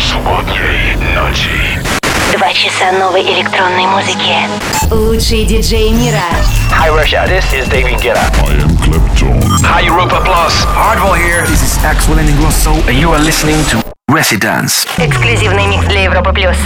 субботней ночи. Два часа новой электронной музыки. Лучший диджей мира. Hi Russia, this is David Guetta. I am Clapton. Hi Europa Plus. Hardwell here. This is Axwell Ingrosso. And you are listening to Residence. Эксклюзивный микс для Европы Плюс.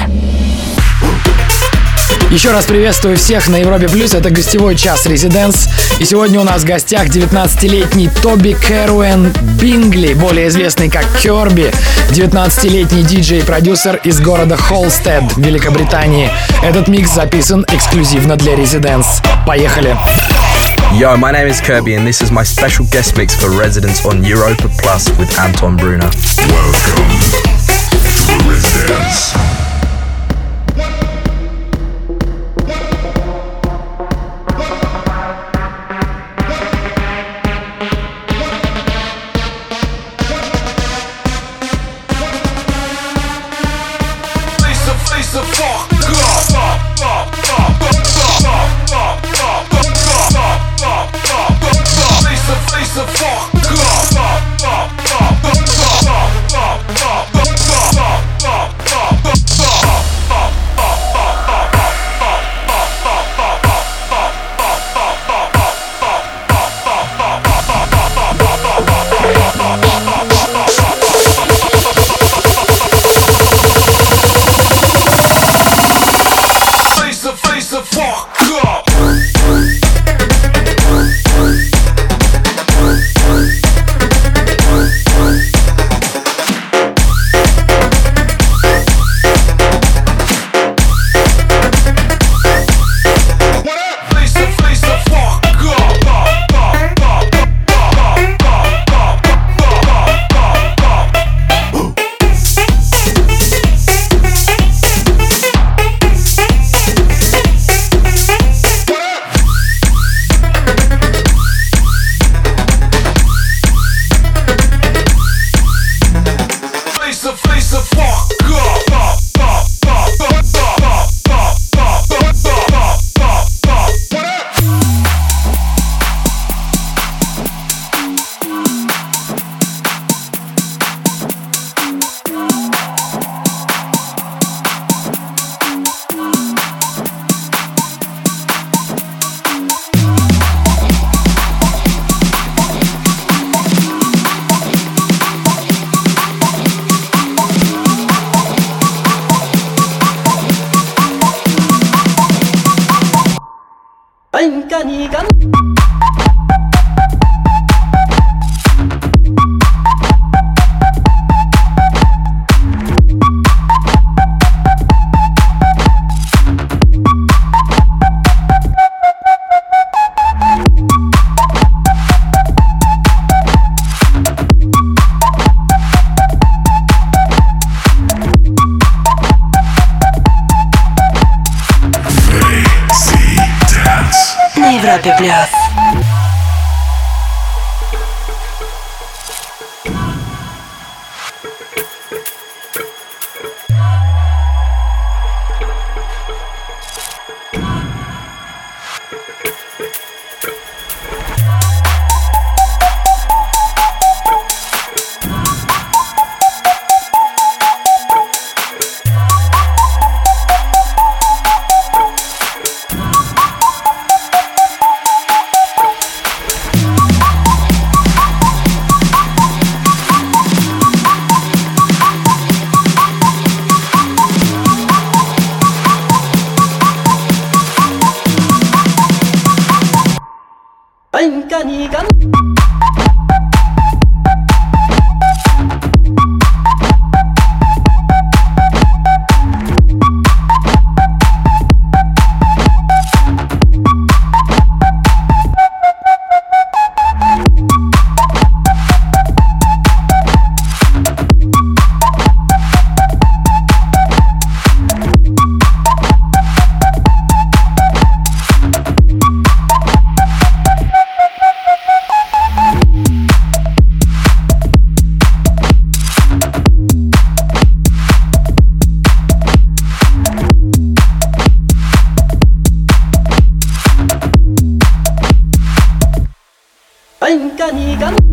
Еще раз приветствую всех на Европе Плюс. Это гостевой час Резиденс. И сегодня у нас в гостях 19-летний Тоби Кэруэн Бингли, более известный как Керби, 19-летний диджей и продюсер из города Холстед, Великобритании. Этот микс записан эксклюзивно для Резиденс. Поехали! Yo, my name is Kirby, and this is my special guest mix for Residence on Europa Plus with Anton Bruner. Welcome to. Residence. 何が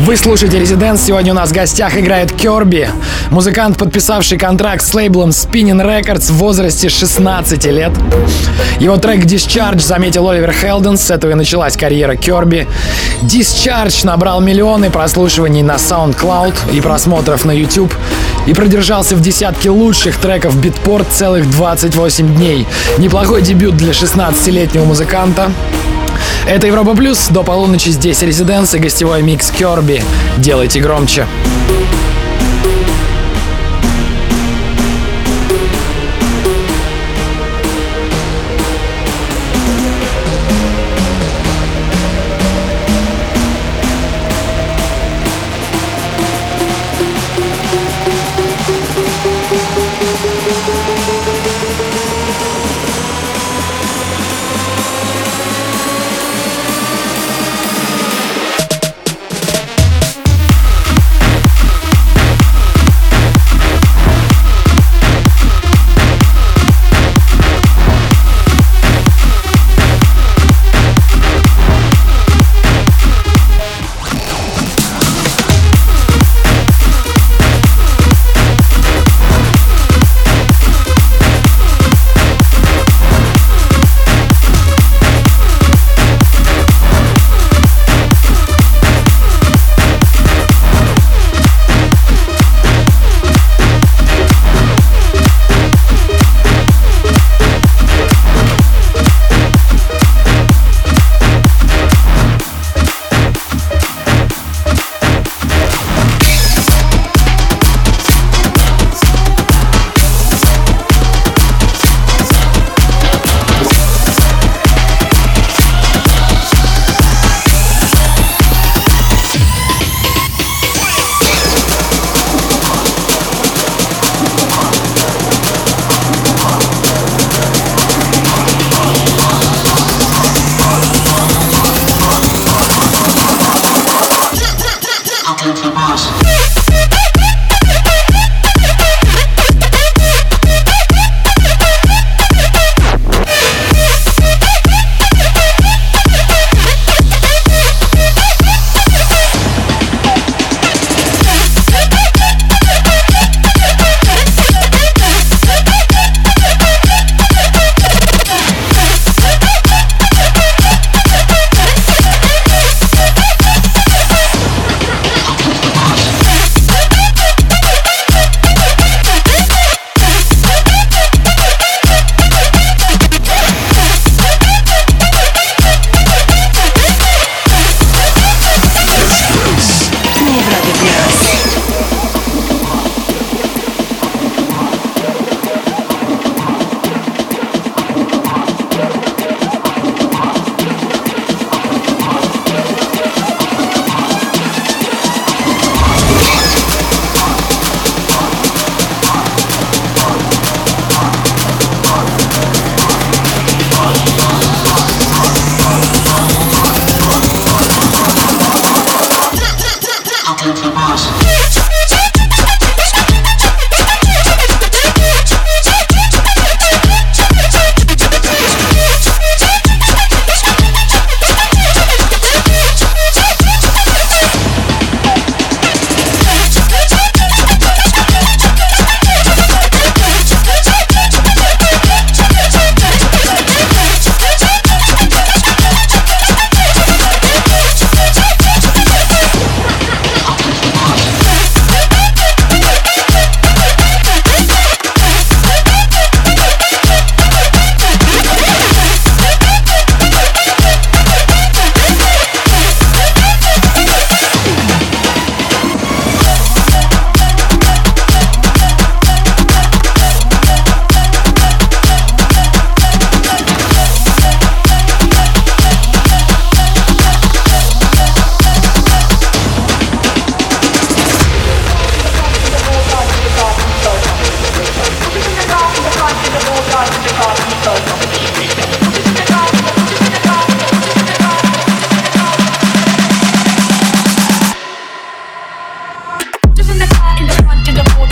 Вы слушаете Резиденс. Сегодня у нас в гостях играет Керби, музыкант, подписавший контракт с лейблом Spinning Records в возрасте 16 лет. Его трек Discharge заметил Оливер Хелден, с этого и началась карьера Керби. Discharge набрал миллионы прослушиваний на SoundCloud и просмотров на YouTube и продержался в десятке лучших треков Битпорт целых 28 дней. Неплохой дебют для 16-летнего музыканта. Это Европа Плюс. До полуночи здесь Резиденс и гостевой микс Керби. Делайте громче.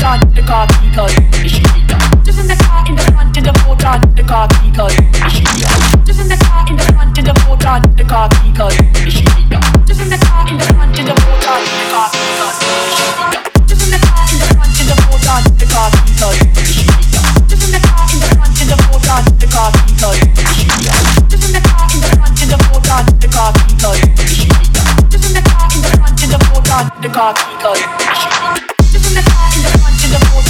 motor, the car because is she Just in the car in the front in the motor, the car because is she Just in the car in the front in the motor, the car because is she Just in the car in the front in the motor, the car because is she Just in the car in the front in the motor, the car because is she Just in the car in the front in the motor, the car because is she Just in the car in the front in the motor, the car because is she Just in the car in the front in the motor, the car because is she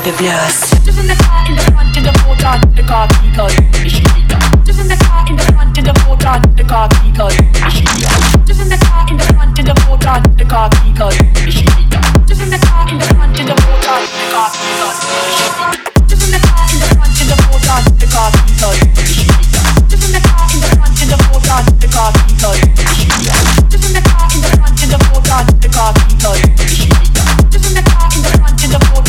fabulous. Just in the car, in the front, in the courtyard, the car because Just in the car, in the front, in the courtyard, the car because Just in the car, in the front, in the courtyard, the car because Just in the car, in the front, in the courtyard, the car because Just in the car, in the front, in the courtyard, the car because Just in the car, in the front, in the courtyard, car in the car, in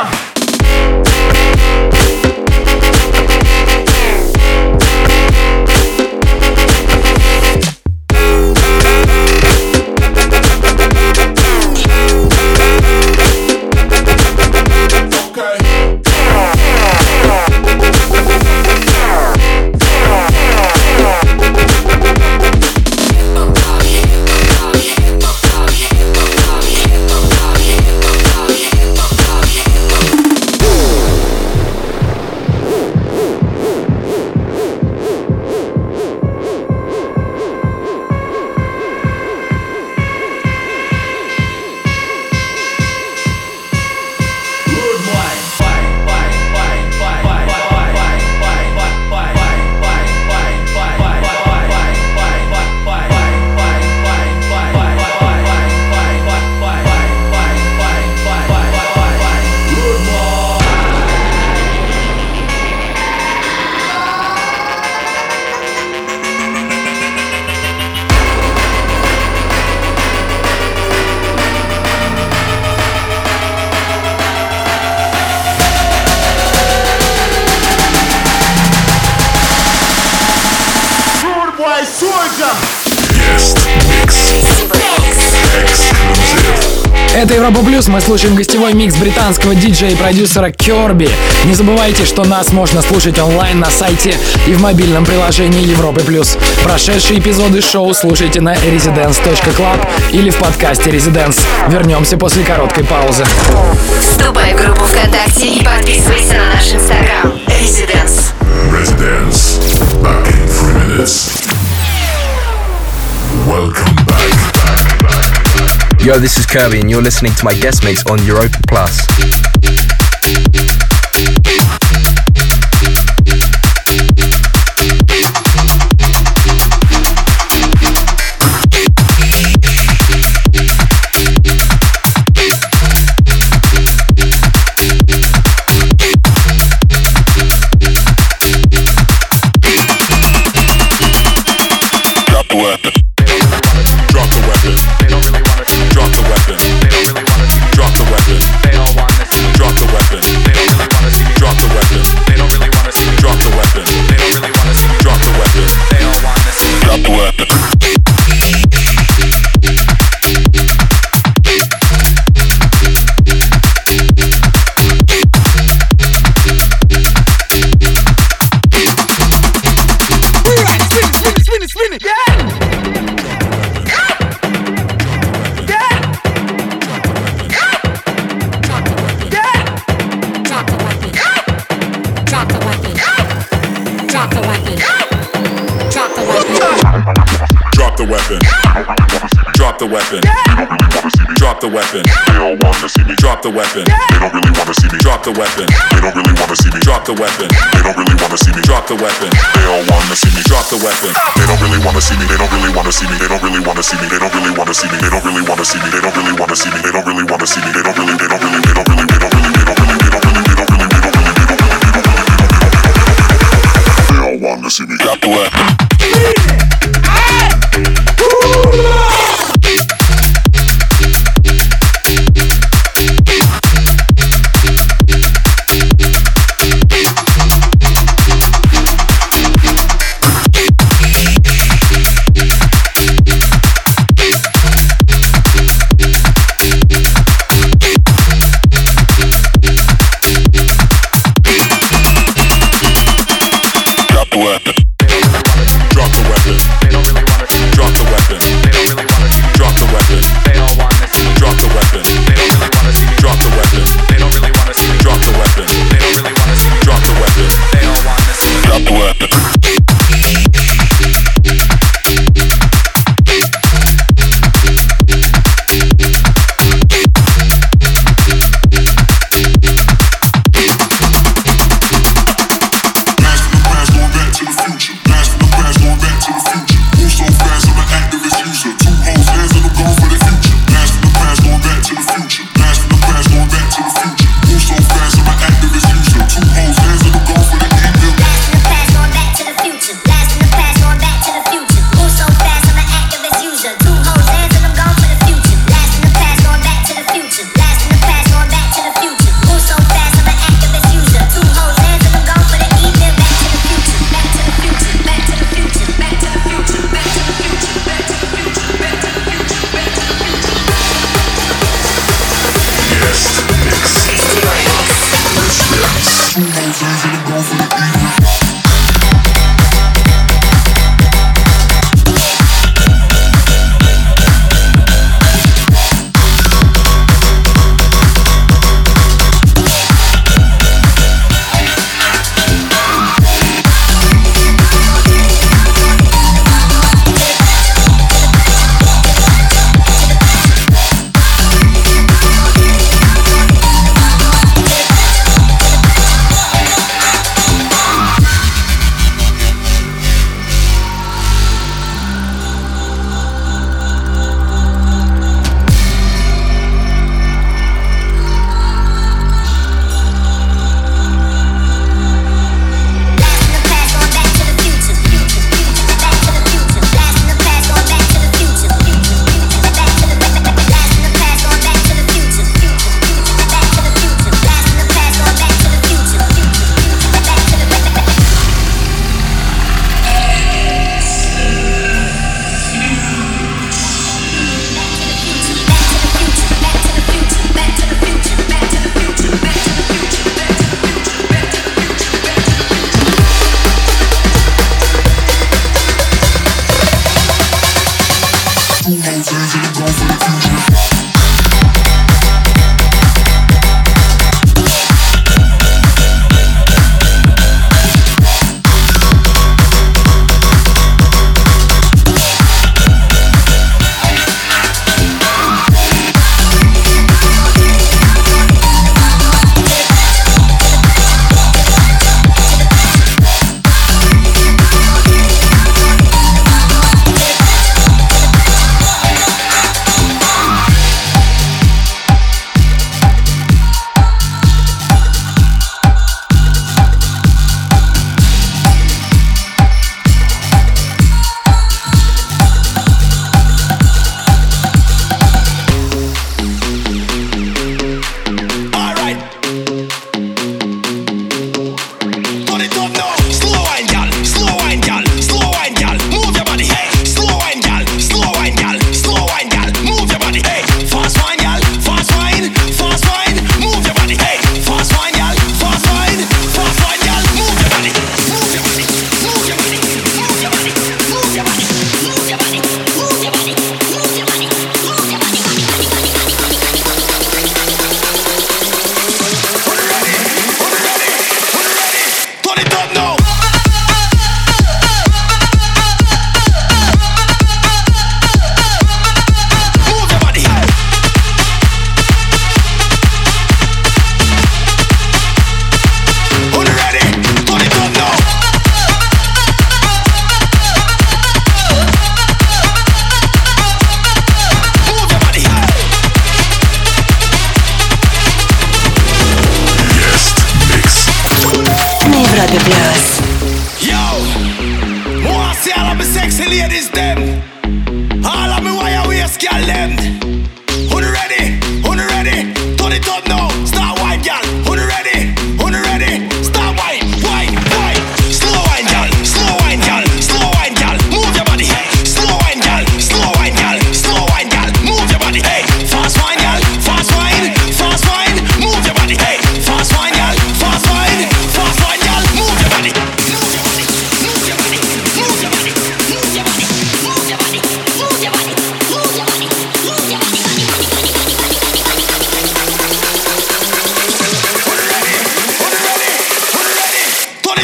Yeah. Это Европа Плюс, мы слушаем гостевой микс британского диджея и продюсера Керби. Не забывайте, что нас можно слушать онлайн на сайте и в мобильном приложении Европы Плюс. Прошедшие эпизоды шоу слушайте на residence.club или в подкасте Residence. Вернемся после короткой паузы. Вступай в группу ВКонтакте и подписывайся на наш инстаграм. Residence. Residence. Back in three minutes. Welcome back. Yo, this is Curbi, and you're listening to my guest mix on Europa Plus. The weapon. Drop the weapon. Drop the weapon. They all wanna see me. Drop the weapon. They don't really wanna see me. Drop the weapon. They don't really wanna see me. Drop the weapon. They don't really wanna see me. Drop the weapon. They all wanna see me. Drop the weapon. They don't really wanna see me. They don't really wanna see me. They don't really wanna see me. They don't really wanna see me. They don't really wanna see me. They don't really wanna see me. They don't really wanna see me. They don't really. They don't really. They don't really. They don't really. They don't really. They don't really. They don't really. They don't really. They don't really. They all wanna see me. Drop the weapon.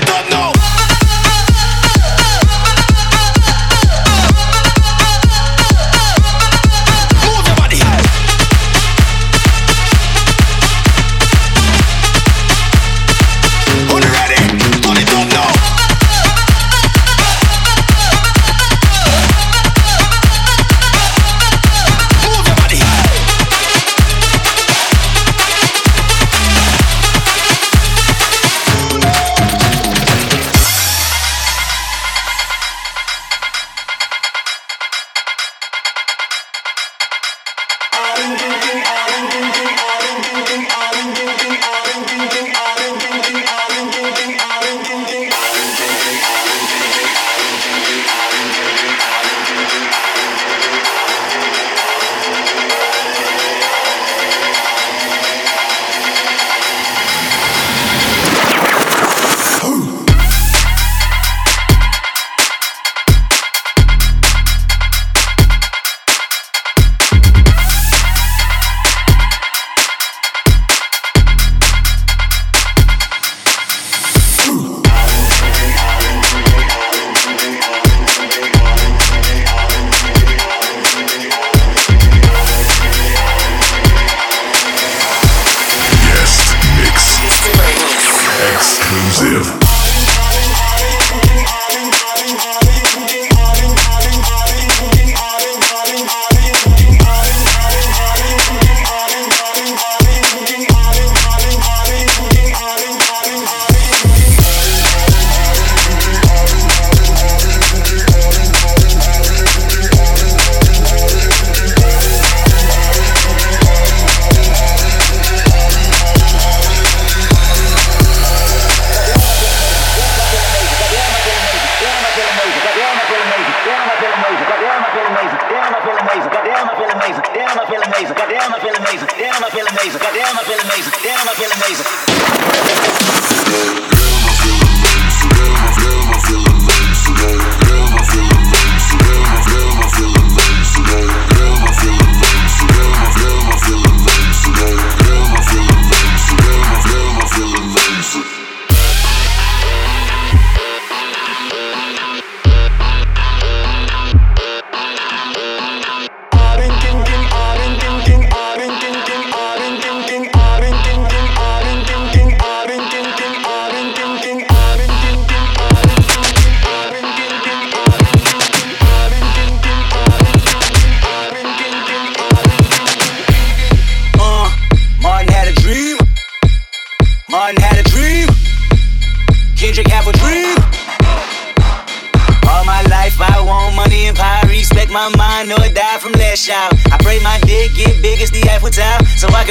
don't know.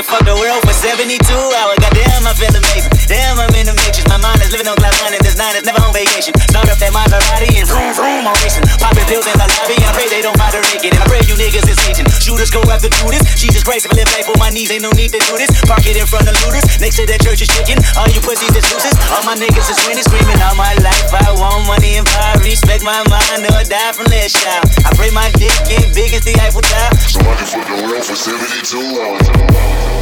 Fuck the world for 72 hours. Goddamn, I feel amazing. Damn, I'm in the matrix. My mind is living on cloud nine, and this nine is never on vacation. Start up that Maserati and vroom vroom on racing. Popping pills in the lobby, I pray they don't moderate it. And I pray you niggas is Satan. Shooters go after Judas. Jesus Christ, if I live life on my knees, ain't no need to do this. Park it in front of looters. Next to that church is chicken. All you pussies is losers. All my niggas is winning, screaming all my life. I want money and power, respect my mind, or die from less shout. I pray my dick get big as the Eiffel Tower. So I can fuck the world for 72 hours.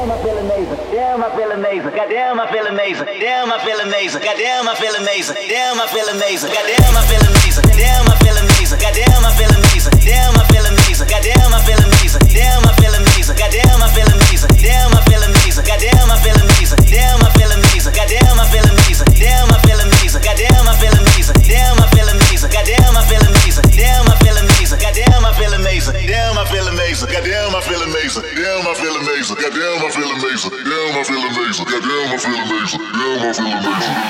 Damn, I feel amazing. Damn, I feel amazing. Goddamn, I feel amazing. Damn, I feel amazing. Goddamn, I feel amazing. Damn, I feel amazing. Goddamn, I feel amazing. Damn, I feel amazing. Goddamn, I feel amazing. Damn, I feel amazing. Goddamn, I feel amazing. Damn, I feel amazing. Goddamn, I feel amazing. Damn, I feel amazing. Goddamn, I feel amazing. Damn, I feel amazing. Goddamn, I feel amazing. Damn, I feel amazing. Goddamn, I feel amazing. Damn, I feel amazing. Goddamn, I feel amazing. Damn, I feel amazing. Goddamn, I feel amazing. Damn, I feel amazing. Goddamn, I feel amazing. Damn, I feel amazing. Goddamn, I feel amazing. Damn, I feel amazing. Goddamn, I feel amazing. Damn, I feel amazing.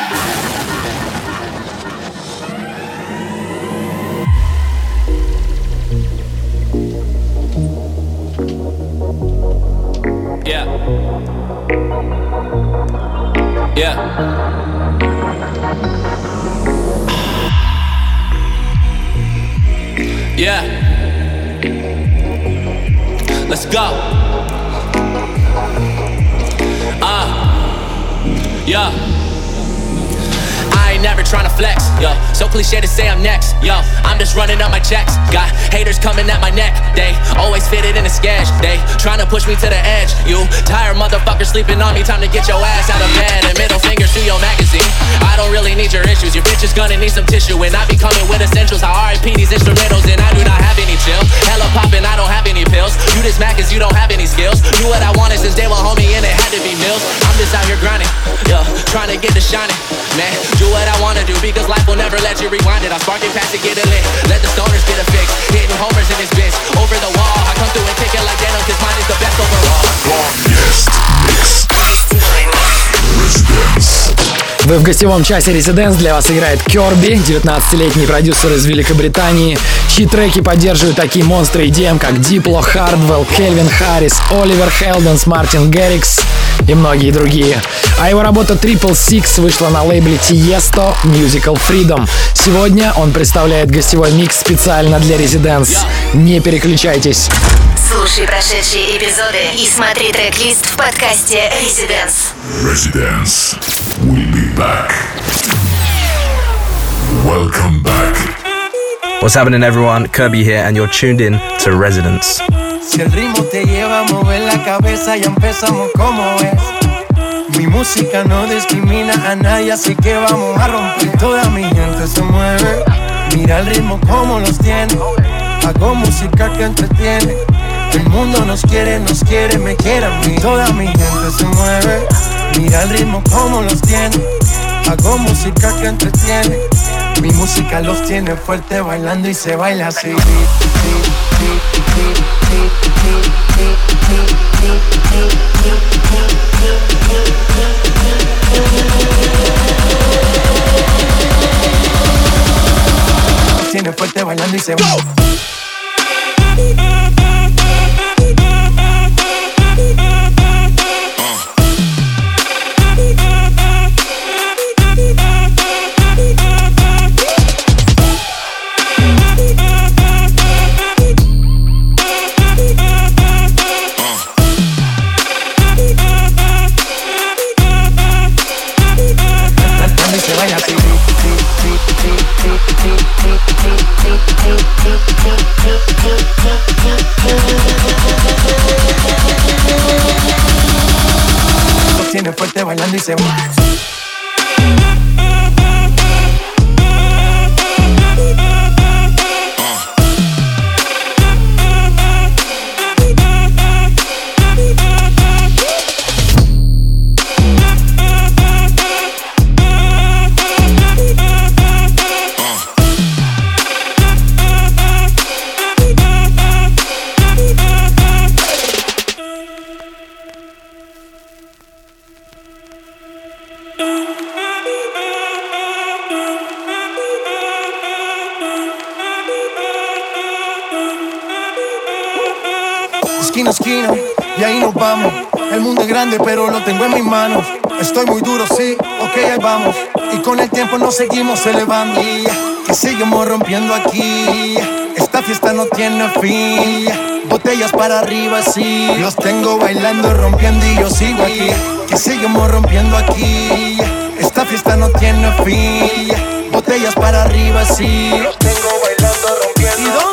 Yeah. Yeah. Yeah. Let's go. Uh. Yeah. Ain't never tryna flex, yo. So cliche to say I'm next, yo. I'm just running up my checks. Got haters coming at my neck, they always fit it in a sketch. They tryna push me to the edge. You tired motherfuckers sleeping on me, time to get your ass out of bed. And middle fingers to your magazine. I don't really need your issues, your bitch is gonna need some tissue. And I be coming with essentials. I RIP these instrumentals, and I do not have any chill. Hella poppin', I don't have any pills. You just mad cause you don't have any skills. Do what I wanted since day one, homie, and it had to be mills. I'm just out here grinding, yeah, trying to get the shining. Man, do what I wanna do because life will never let you rewind it. I spark it past to get it lit. Let the stoners get a fix. Hitting homers in this bitch. Over the wall, I come through and kick it like Denim cause mine is the best overall. Yes, mix. Residence. Вы в гостевом часе Residents для вас играет Керби, 19-летний продюсер из Великобритании, чьи треки поддерживают такие монстры EDM, как Дипло, Хардвелл, Кельвин Харрис, Оливер Хелденс, Мартин Геррикс и многие другие. А его работа Triple Six вышла на лейбле Tiesto Musical Freedom. Сегодня он представляет гостевой микс специально для Residents. Не переключайтесь. Слушай прошедшие эпизоды и смотри трек-лист в подкасте Residence. Residence. We'll be back. Welcome back. What's happening, everyone? Kirby here, and you're tuned in to Residence. Si el ritmo te lleva a mover la cabeza, ya empezamos como es. Mi música no discrimina a nadie, así que vamos a romper. Toda mi gente se mueve. Mira el ritmo como los tiene. Hago música que entretiene. El mundo nos quiere, nos quiere, me quiere a mí. Toda mi gente se mueve. Mira el ritmo como los tiene. Hago música que entretiene. Mi música los tiene fuerte bailando y se baila así. Tiene fuerte bailando y se baila. Let they say what? Esquina a esquina, y ahí nos vamos. El mundo es grande, pero lo tengo en mis manos. Estoy muy duro, sí, ok, ahí vamos. Y con el tiempo nos seguimos elevando. Que seguimos rompiendo aquí. Esta fiesta no tiene fin. Botellas para arriba, sí. Los tengo bailando, rompiendo y yo sigo aquí. Que seguimos rompiendo aquí. Esta fiesta no tiene fin. Botellas para arriba, sí. Los tengo bailando, rompiendo.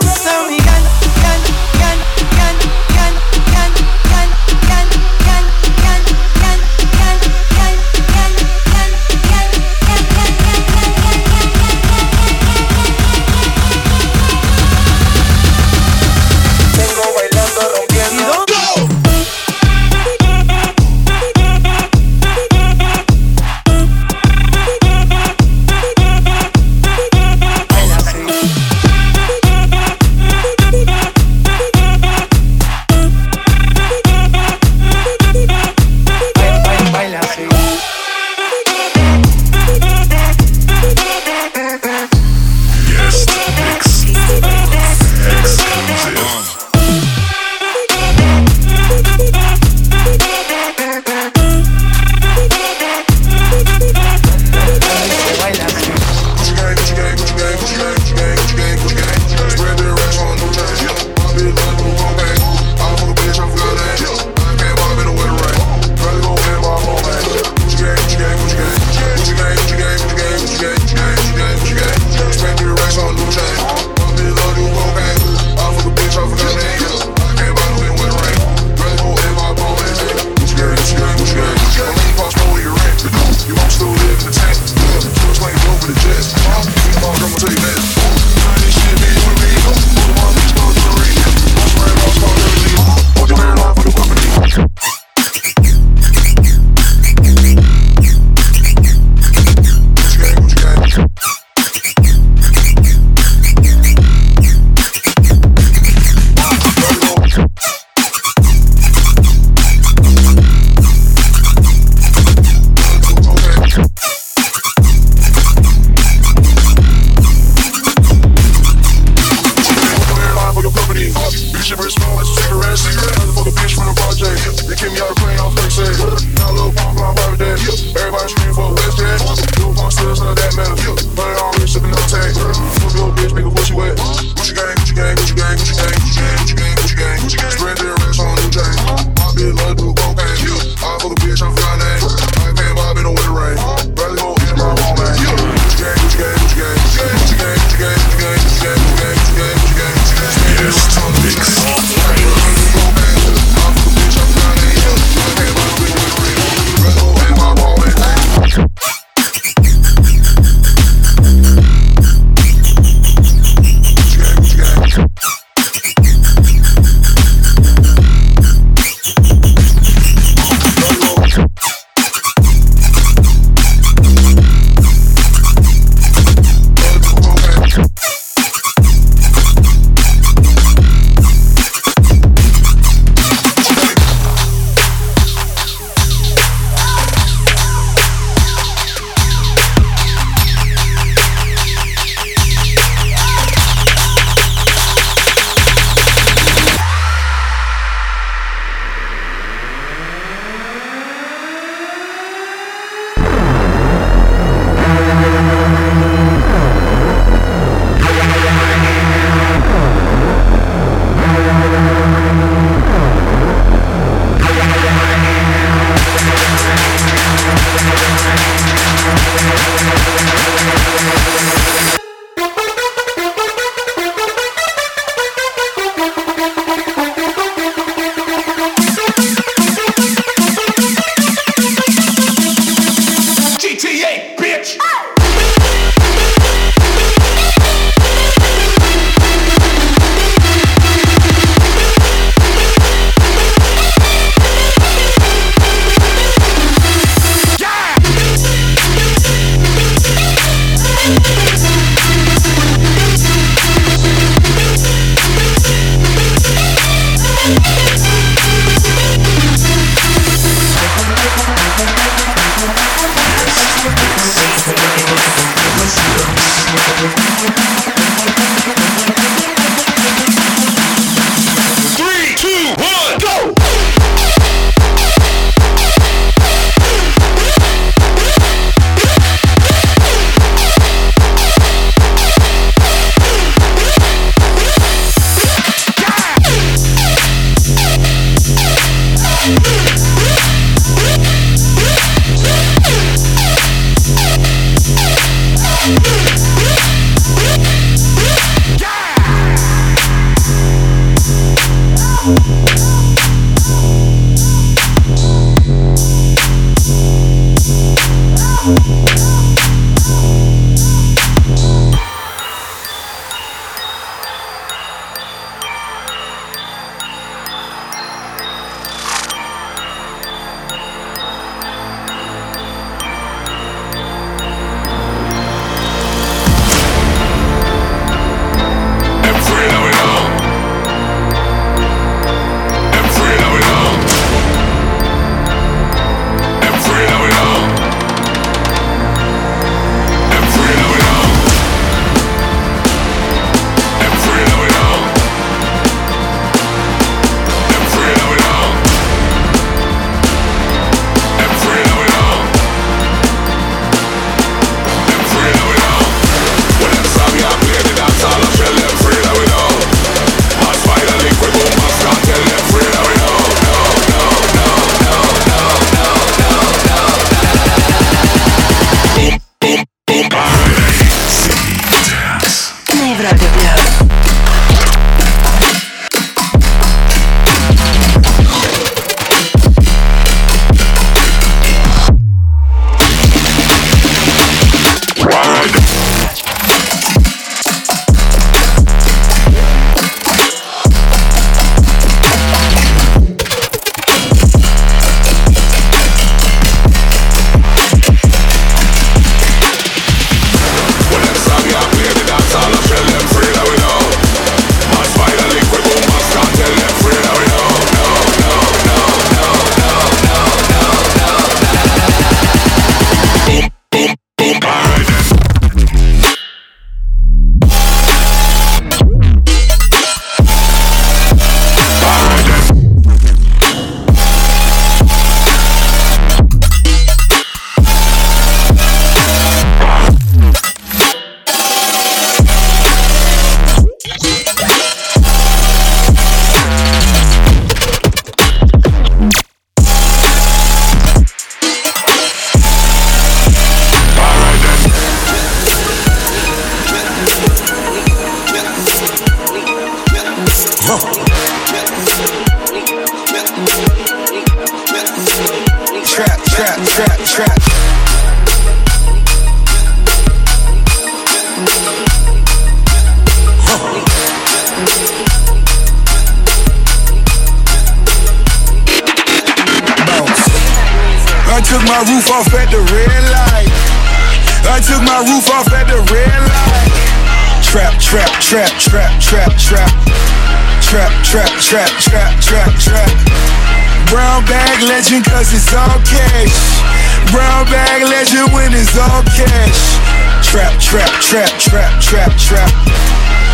legend cause it's all cash. Brown bag legend when it's all cash. Trap, trap, trap, trap, trap, trap.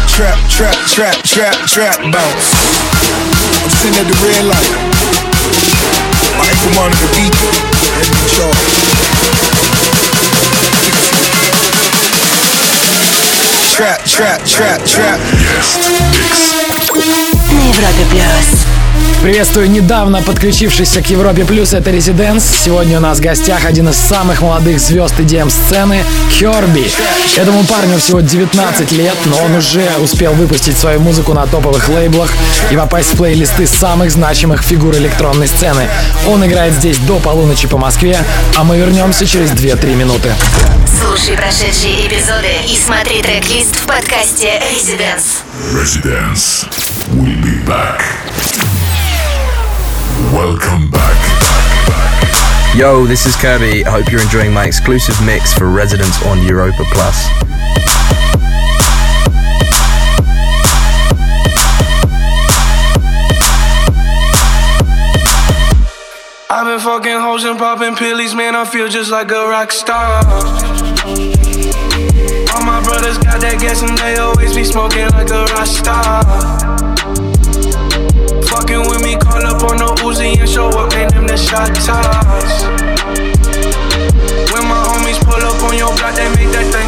Trap, trap, trap, trap, trap, bounce. I'm sitting at the red light. My ankle monitor beeping. Head in charge. Trap, trap, trap, trap. На Европе Плюс. Приветствую недавно подключившийся к Европе Плюс, это Резиденс. Сегодня у нас в гостях один из самых молодых звезд EDM-сцены Херби. Этому парню всего 19 лет, но он уже успел выпустить свою музыку на топовых лейблах и попасть в плейлисты самых значимых фигур электронной сцены. Он играет здесь до полуночи по Москве, а мы вернемся через 2-3 минуты. Слушай прошедшие эпизоды и смотри трек-лист в подкасте Residence. Residence will be back. Welcome back. Yo, this is Curbi. I hope you're enjoying my exclusive mix for Residents on Europa Plus. I've been fucking hoes and popping pillies, man. I feel just like a rock star. All my brothers got that gas and they always be smoking like a rock star. Call up on the Uzi and show up, man, them the shot. When my homies pull up on your block, they make that thing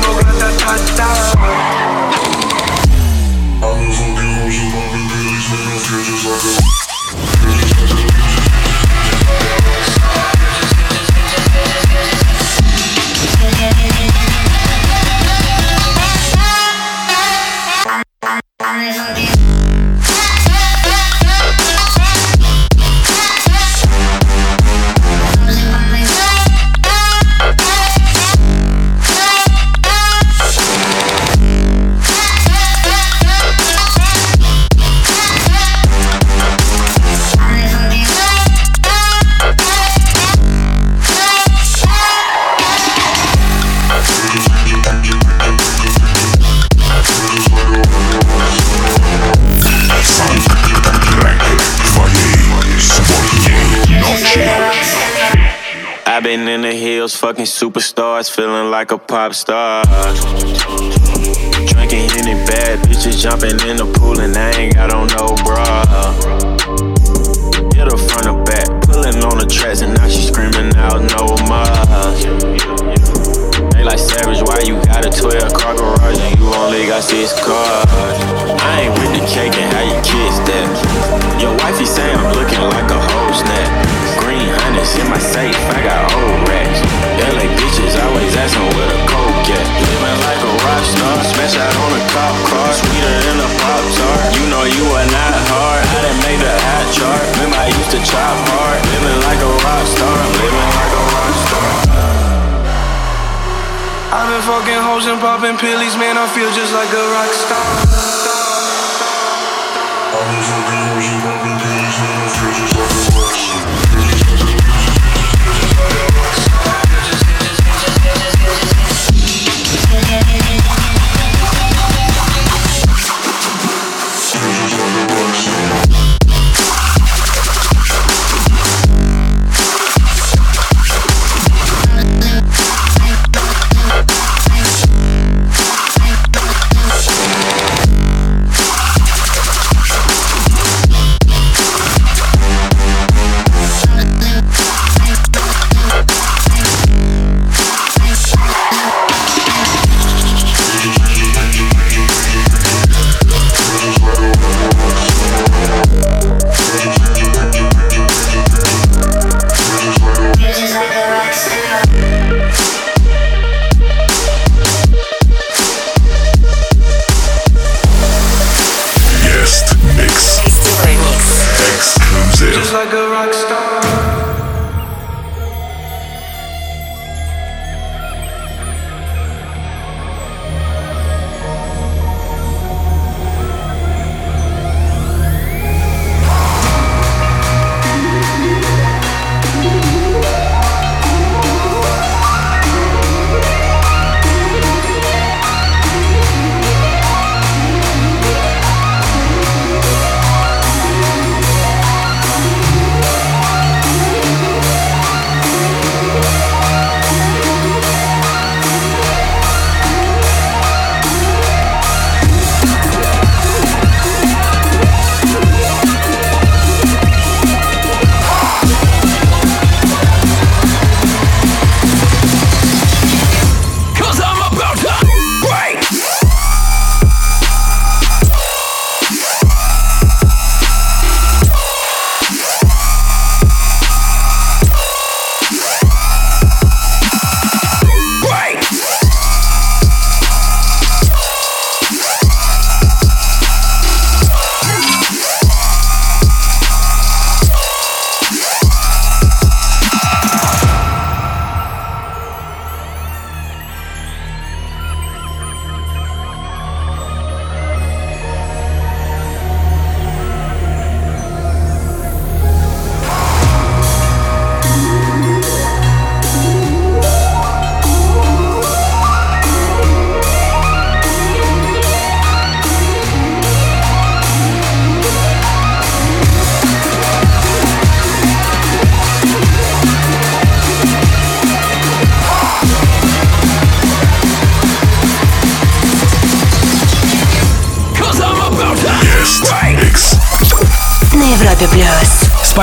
fucking superstars, feeling like a pop star. Drinking any bad bitches, jumping in the pool, and I ain't got on no bra. Hit her front or back, pulling on the tracks, and now she screaming out no more. Like savage, why you got a 12 car garage and you only got six cars? I ain't with the cake and how you kiss that. Your wifey say I'm looking like a whole snap. Green honey's in my safe, I got old racks. LA bitches always asking where the coke at. Living like a rock star, smash out on a cop car, sweeter than a pop tart. You know you are not hard, I done made the hot chart. Remember I used to chop hard, living like a rock star, living like a rock star. I've been fucking hoes and popping pillies, man. I feel just like a rock star. I'm a fucking hoes and popping pillies, man.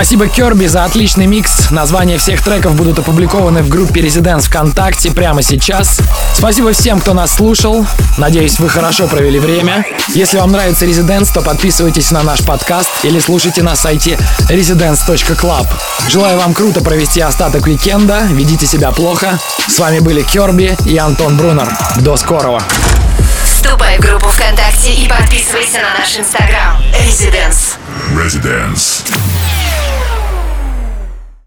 Спасибо Керби за отличный микс. Названия всех треков будут опубликованы в группе Residents ВКонтакте прямо сейчас. Спасибо всем, кто нас слушал. Надеюсь, вы хорошо провели время. Если вам нравится Residents, то подписывайтесь на наш подкаст или слушайте на сайте residents.club. Желаю вам круто провести остаток уикенда. Ведите себя плохо. С вами были Керби и Антон Брунер. До скорого. Вступай в группу ВКонтакте и подписывайся на наш инстаграм. Residence. Residence.